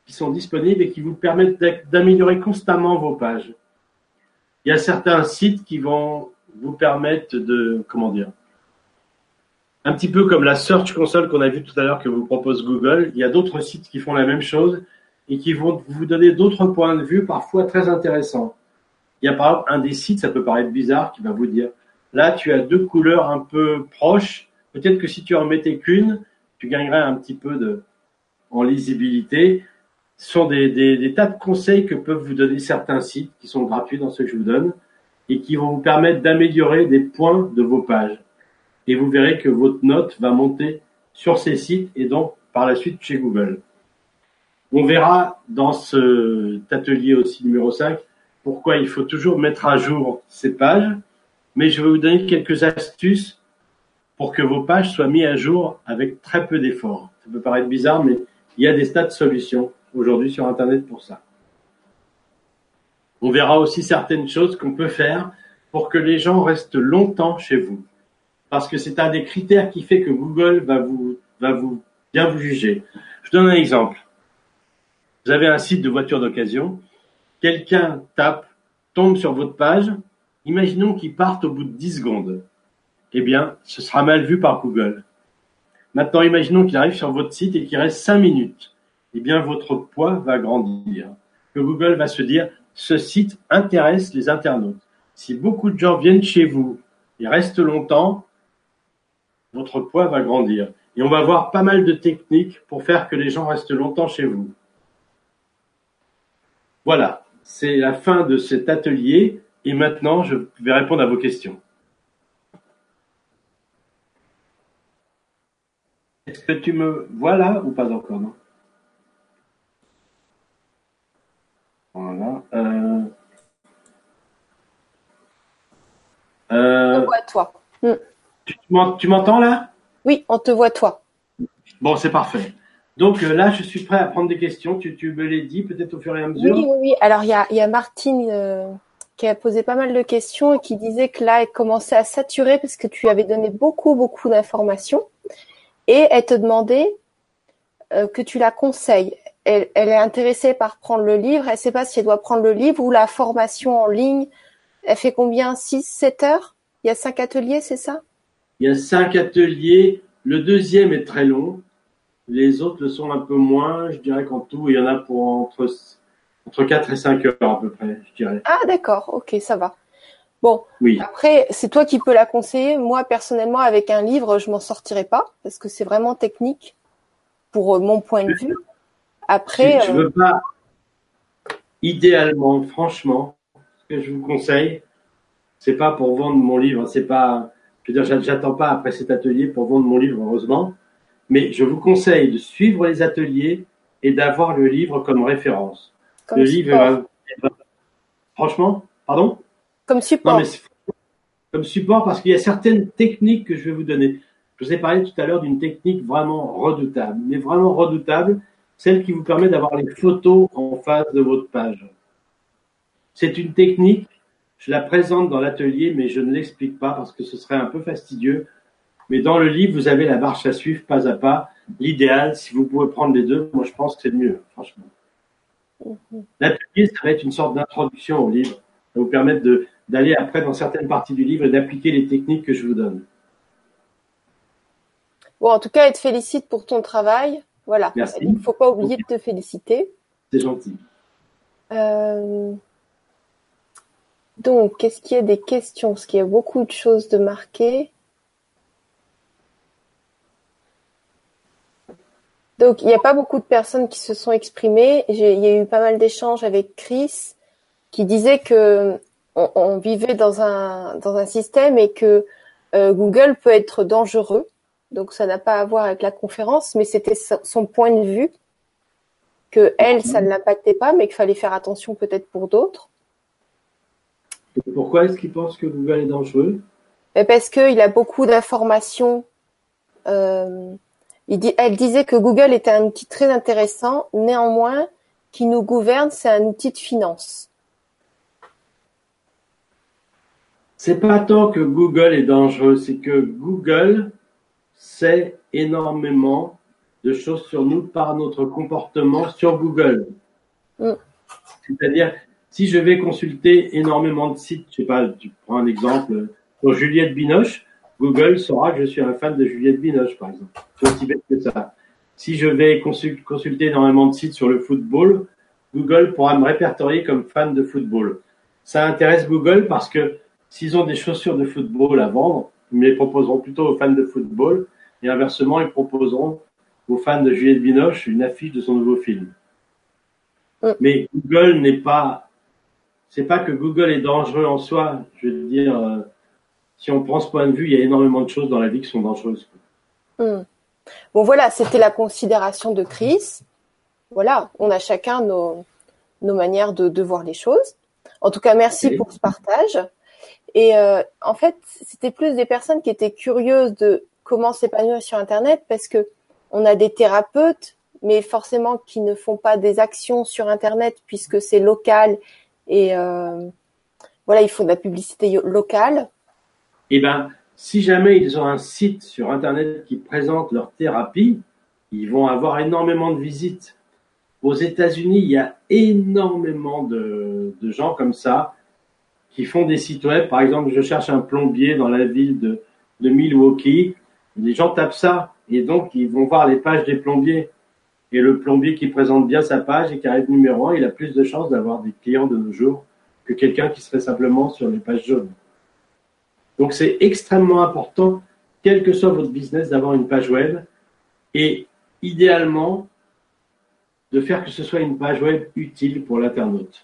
qui sont disponibles et qui vous permettent d'améliorer constamment vos pages. Il y a certains sites qui vont vous permettre de, comment dire, un petit peu comme la Search Console qu'on a vu tout à l'heure que vous propose Google, il y a d'autres sites qui font la même chose et qui vont vous donner d'autres points de vue parfois très intéressants. Il y a par exemple un des sites, ça peut paraître bizarre, qui va vous dire, là tu as deux couleurs un peu proches, peut-être que si tu en mettais qu'une, tu gagnerais un petit peu en lisibilité. Ce sont des, tas de conseils que peuvent vous donner certains sites qui sont gratuits dans ce que je vous donne et qui vont vous permettre d'améliorer des points de vos pages. Et vous verrez que votre note va monter sur ces sites et donc par la suite chez Google. On verra dans cet atelier aussi numéro 5 pourquoi il faut toujours mettre à jour ces pages, mais je vais vous donner quelques astuces pour que vos pages soient mises à jour avec très peu d'efforts. Ça peut paraître bizarre, mais il y a des tas de solutions aujourd'hui sur Internet pour ça. On verra aussi certaines choses qu'on peut faire pour que les gens restent longtemps chez vous. Parce que c'est un des critères qui fait que Google va vous, bien vous juger. Je donne un exemple. Vous avez un site de voiture d'occasion. Quelqu'un tape, tombe sur votre page. Imaginons qu'il parte au bout de 10 secondes. Eh bien, ce sera mal vu par Google. Maintenant, imaginons qu'il arrive sur votre site et qu'il reste 5 minutes. Eh bien, votre poids va grandir. Que Google va se dire, ce site intéresse les internautes. Si beaucoup de gens viennent chez vous et restent longtemps, votre poids va grandir. Et on va voir pas mal de techniques pour faire que les gens restent longtemps chez vous. Voilà, c'est la fin de cet atelier et maintenant je vais répondre à vos questions. Est-ce que tu me vois là ou pas encore Voilà. Euh... Euh... On voit toi. Hmm. Tu m'entends là? Oui, on te voit toi. Bon, c'est parfait. Donc euh, là, je suis prêt à prendre des questions. Tu, tu me les dis peut-être au fur et à mesure. Oui, oui, oui. Alors, il y a, y a Martine euh, qui a posé pas mal de questions et qui disait que là, elle commençait à saturer parce que tu avais donné beaucoup, beaucoup d'informations. Et elle te demandait euh, que tu la conseilles. Elle, elle, est intéressée par prendre le livre. Elle ne sait pas si elle doit prendre le livre ou la formation en ligne. Elle fait combien? 6, 7 heures? Il y a cinq ateliers, c'est ça? Il y a cinq ateliers. Le deuxième est très long. Les autres le sont un peu moins. Je dirais qu'en tout, il y en a pour entre, entre 4 et 5 heures à peu près, je dirais. Ah, d'accord. Ok, ça va. Bon. Oui. Après, c'est toi qui peux la conseiller. Moi, personnellement, avec un livre, je m'en sortirai pas parce que c'est vraiment technique pour euh, mon point de vue. Après. Je, ne veux euh, pas. Idéalement, franchement, ce que je vous conseille, c'est pas pour vendre mon livre, c'est pas je veux dire, j'attends pas après cet atelier pour vendre mon livre, heureusement. Mais je vous conseille de suivre les ateliers et d'avoir le livre comme référence. Comme le livre, franchement, pardon? Comme support. comme support, parce qu'il y a certaines techniques que je vais vous donner. Je vous ai parlé tout à l'heure d'une technique vraiment redoutable, mais vraiment redoutable, celle qui vous permet d'avoir les photos en face de votre page. C'est une technique je la présente dans l'atelier, mais je ne l'explique pas parce que ce serait un peu fastidieux. Mais dans le livre, vous avez la marche à suivre pas à pas. L'idéal, si vous pouvez prendre les deux, moi je pense que c'est le mieux, franchement. L'atelier, ça va être une sorte d'introduction au livre. Ça va vous permettre d'aller après dans certaines parties du livre et d'appliquer les techniques que je vous donne. Bon, en tout cas, elle te félicite pour ton travail. Voilà. Merci. Il ne faut pas oublier de te féliciter. C'est gentil. Euh, donc, est-ce qu'il y a des questions? Parce qu'il y a beaucoup de choses de marquées. Donc, il n'y a pas beaucoup de personnes qui se sont exprimées. Il y a eu pas mal d'échanges avec Chris qui disait que on, vivait dans un, dans un système et que euh, Google peut être dangereux. Donc, ça n'a pas à voir avec la conférence, mais c'était son point de vue que elle, ça ne l'impactait pas, mais qu'il fallait faire attention peut-être pour d'autres. Pourquoi est-ce qu'il pense que Google est dangereux? Parce qu'il a beaucoup d'informations. Euh, elle disait que Google était un outil très intéressant, néanmoins, qui nous gouverne, c'est un outil de finance. C'est pas tant que Google est dangereux, c'est que Google sait énormément de choses sur nous par notre comportement sur Google. Mm. C'est-à-dire, si je vais consulter énormément de sites, je sais pas, tu prends un exemple pour Juliette Binoche, Google saura que je suis un fan de Juliette Binoche, par exemple. C'est aussi bête que ça. Si je vais consulter énormément de sites sur le football, Google pourra me répertorier comme fan de football. Ça intéresse Google parce que s'ils ont des chaussures de football à vendre, ils me les proposeront plutôt aux fans de football et inversement, ils proposeront aux fans de Juliette Binoche une affiche de son nouveau film. Mais Google n'est pas, c'est pas que Google est dangereux en soi. Je veux dire, euh, si on prend ce point de vue, il y a énormément de choses dans la vie qui sont dangereuses. Hmm. Bon voilà, c'était la considération de Chris. Voilà, on a chacun nos, nos manières de, de voir les choses. En tout cas, merci pour ce partage. Et euh, en fait, c'était plus des personnes qui étaient curieuses de comment s'épanouir sur Internet parce que on a des thérapeutes, mais forcément qui ne font pas des actions sur Internet puisque c'est local et euh, voilà, ils font de la publicité locale. Eh ben, si jamais ils ont un site sur Internet qui présente leur thérapie, ils vont avoir énormément de visites. Aux États-Unis, il y a énormément de, gens comme ça qui font des sites web. Par exemple, je cherche un plombier dans la ville de Milwaukee. Les gens tapent ça et donc ils vont voir les pages des plombiers. Et le plombier qui présente bien sa page et qui arrive numéro un, il a plus de chances d'avoir des clients de nos jours que quelqu'un qui serait simplement sur les pages jaunes. Donc c'est extrêmement important, quel que soit votre business, d'avoir une page web et idéalement de faire que ce soit une page web utile pour l'internaute.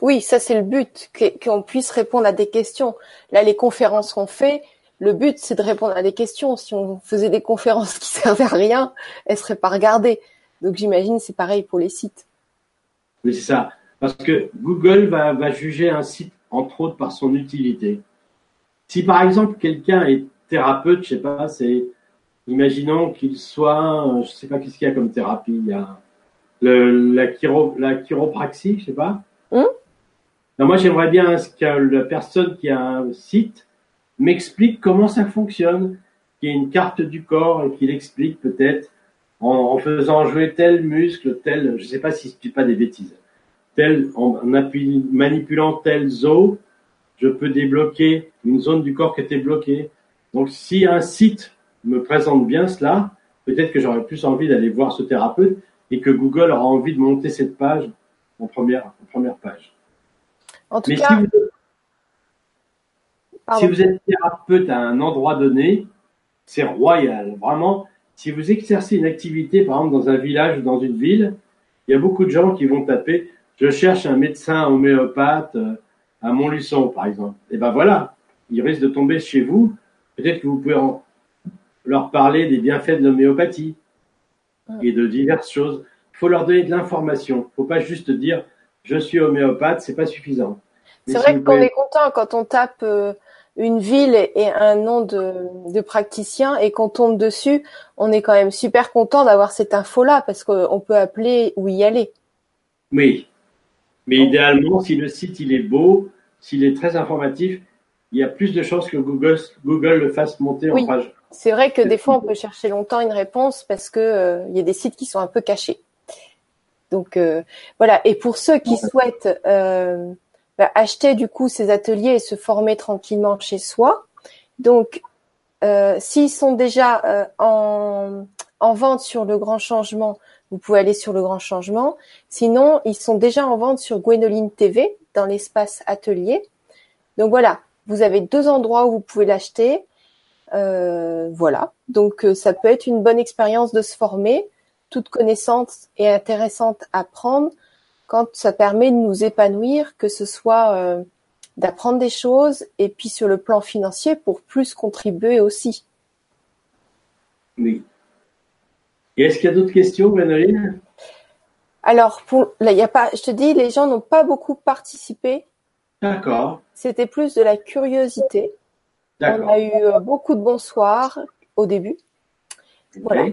Oui, ça c'est le but, qu'on puisse répondre à des questions. Là, les conférences qu'on fait, le but c'est de répondre à des questions. Si on faisait des conférences [LAUGHS] qui servaient à rien, elles seraient pas regardées. Donc j'imagine c'est pareil pour les sites. Mais c'est ça. Parce que Google va, va juger un site, entre autres, par son utilité. Si par exemple quelqu'un est thérapeute, je sais pas, c'est, imaginons qu'il soit, euh, je sais pas qu'est-ce qu'il y a comme thérapie, il y a le, la, chiro, la chiropraxie, je sais pas. Hum Non, moi j'aimerais bien que la personne qui a un site m'explique comment ça fonctionne, qu'il y ait une carte du corps et qu'il explique peut-être en, en faisant jouer tel muscle, tel, je sais pas si je dis pas des bêtises, tel, en, appuie- manipulant tel os, je peux débloquer une zone du corps qui était bloquée. Donc si un site me présente bien cela, peut-être que j'aurais plus envie d'aller voir ce thérapeute et que Google aura envie de monter cette page en première, en première page. En tout Mais cas, si vous, si vous êtes thérapeute à un endroit donné, c'est royal. Vraiment, si vous exercez une activité, par exemple, dans un village ou dans une ville, il y a beaucoup de gens qui vont taper Je cherche un médecin homéopathe à Montluçon, par exemple. Et ben voilà, ils risquent de tomber chez vous. Peut-être que vous pouvez leur parler des bienfaits de l'homéopathie et de diverses choses. Il faut leur donner de l'information. Il ne faut pas juste dire Je suis homéopathe, c'est pas suffisant. C'est vrai qu'on pouvez- est content quand on tape euh, une ville et un nom de, de praticien et qu'on tombe dessus. On est quand même super content d'avoir cette info-là parce qu'on peut appeler ou y aller. Oui. Mais Donc- idéalement, si le site il est beau, s'il est très informatif, il y a plus de chances que Google, Google le fasse monter Oui. en page. C'est vrai que des fois on peut chercher longtemps une réponse parce que euh, il y a des sites qui sont un peu cachés. Donc euh, voilà. Et pour ceux qui souhaitent euh, acheter du coup ces ateliers et se former tranquillement chez soi, donc euh, s'ils sont déjà euh, en, en vente sur le Grand Changement, vous pouvez aller sur le Grand Changement. Sinon, ils sont déjà en vente sur Gwénoline TV dans l'espace atelier. Donc voilà, vous avez deux endroits où vous pouvez l'acheter. Euh, voilà, donc euh, ça peut être une bonne expérience de se former. Toute connaissance est intéressante à prendre quand ça permet de nous épanouir, que ce soit euh, d'apprendre des choses et puis sur le plan financier pour plus contribuer aussi. Oui. Et est-ce qu'il y a d'autres questions, Gwénoline Alors, pour, là, y a pas, je te dis, les gens n'ont pas beaucoup participé. D'accord, C'était plus de la curiosité. On d'accord. a eu euh, beaucoup de bonsoirs au début. voilà.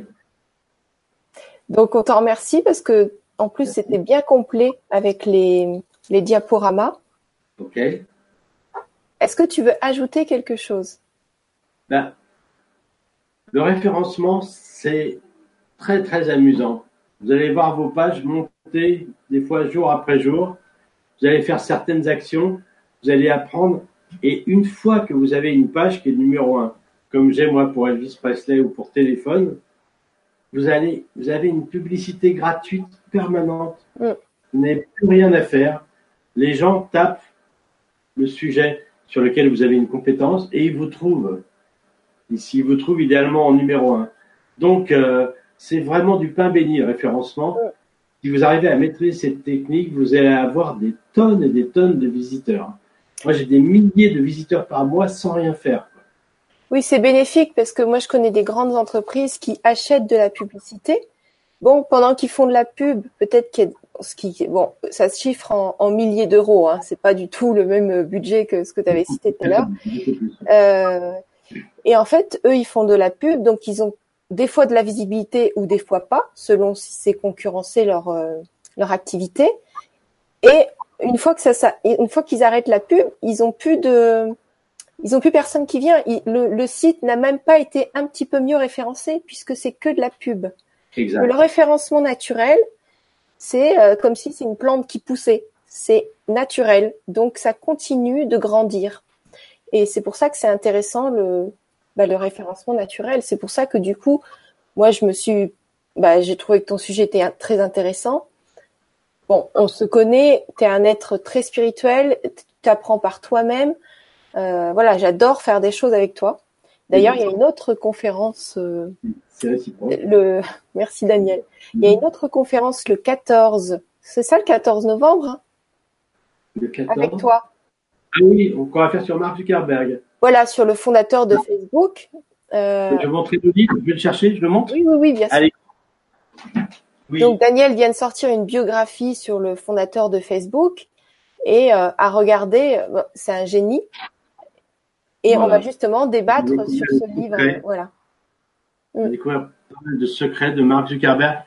Donc, on t'en remercie parce que, en plus, c'était bien complet avec les, les diaporamas. Ok. Est-ce que tu veux ajouter quelque chose? Ben, le référencement, c'est très très amusant. Vous allez voir vos pages monter des fois jour après jour. Vous allez faire certaines actions. Vous allez apprendre. Et une fois que vous avez une page qui est numéro un, comme j'ai moi pour Elvis Presley ou pour téléphone, vous allez, vous avez une publicité gratuite permanente. Mm. Vous n'avez plus rien à faire. Les gens tapent le sujet sur lequel vous avez une compétence et ils vous trouvent. Et s'ils vous trouvent idéalement en numéro un. Donc, euh, c'est vraiment du pain béni, le référencement. si vous arrivez à maîtriser cette technique, vous allez avoir des tonnes et des tonnes de visiteurs. Moi, j'ai des milliers de visiteurs par mois sans rien faire. Oui, c'est bénéfique parce que moi, je connais des grandes entreprises qui achètent de la publicité. Bon, pendant qu'ils font de la pub, peut-être qu'il y a ce qui, bon, ça se chiffre en, milliers d'euros. Hein. C'est pas du tout le même budget que ce que tu avais cité tout à l'heure. Euh, et en fait, eux, ils font de la pub, donc ils ont des fois de la visibilité ou des fois pas, selon si c'est concurrencer leur euh, leur activité. Et une fois que ça une fois qu'ils arrêtent la pub, ils ont plus de ils ont plus personne qui vient. le, site n'a même pas été un petit peu mieux référencé puisque c'est que de la pub. Le référencement naturel, c'est euh, comme si c'est une plante qui poussait. C'est naturel, donc ça continue de grandir. Et c'est pour ça que c'est intéressant le, bah, le référencement naturel. C'est pour ça que du coup, moi, je me suis, bah, j'ai trouvé que ton sujet était très intéressant. Bon, on se connaît, tu es un être très spirituel, tu apprends par toi-même. Euh, voilà, j'adore faire des choses avec toi. D'ailleurs, il y a une autre conférence. Euh, le... Merci Daniel. Il y a une autre conférence le 14. C'est ça le 14 novembre hein? Le 14. Avec toi. Ah oui, on va faire sur Mark Zuckerberg. Voilà, sur le fondateur de Facebook. Euh... Je vais montrer le livre, je vais le chercher, je le montre. Oui, oui, oui, bien sûr. Donc Daniel vient de sortir une biographie sur le fondateur de Facebook et euh, à regarder, euh, c'est un génie. Et on va justement débattre sur ce livre. Voilà. On va mm. découvrir pas mal de secrets de Mark Zuckerberg.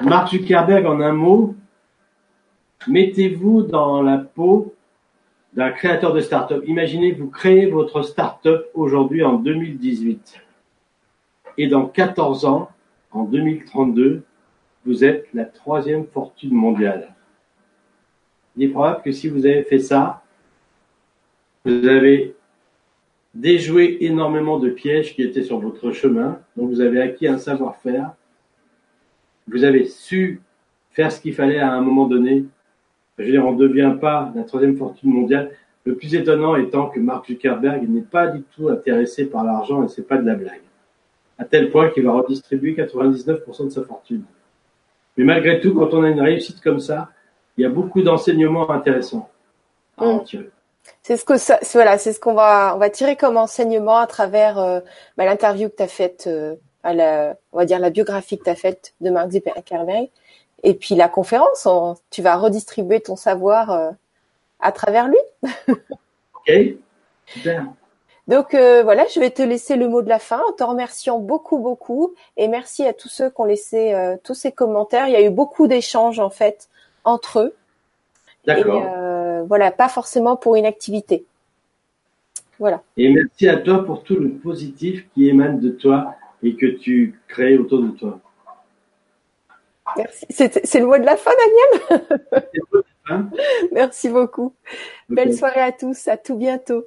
Mark Zuckerberg, en un mot, mettez-vous dans la peau d'un créateur de start-up. Imaginez, vous créez votre start-up aujourd'hui en 2018. Et dans 14 ans, en 2032, vous êtes la troisième fortune mondiale. Il est probable que si vous avez fait ça, vous avez déjoué énormément de pièges qui étaient sur votre chemin. Donc vous avez acquis un savoir-faire. Vous avez su faire ce qu'il fallait à un moment donné je veux dire, on ne devient pas la troisième fortune mondiale. Le plus étonnant étant que Mark Zuckerberg n'est pas du tout intéressé par l'argent et c'est pas de la blague. À tel point qu'il va redistribuer 99% de sa fortune. Mais malgré tout, quand on a une réussite comme ça, il y a beaucoup d'enseignements intéressants à en mm. tirer. C'est ce que ça, voilà, c'est ce qu'on va, on va tirer comme enseignement à travers euh, bah, l'interview que tu as faite, euh, à la, on va dire la biographie que tu as faite de Mark Zuckerberg. Et puis la conférence, tu vas redistribuer ton savoir euh, à travers lui. [LAUGHS] ok, super. Donc euh, voilà, je vais te laisser le mot de la fin en te remerciant beaucoup, beaucoup. Et merci à tous ceux qui ont laissé euh, tous ces commentaires. Il y a eu beaucoup d'échanges en fait entre eux. D'accord. Et voilà, pas forcément pour une activité. Voilà. Et merci à toi pour tout le positif qui émane de toi et que tu crées autour de toi. Merci. C'est le mot de la fin, Daniel? [LAUGHS] Merci beaucoup. Belle soirée à tous. À tout bientôt.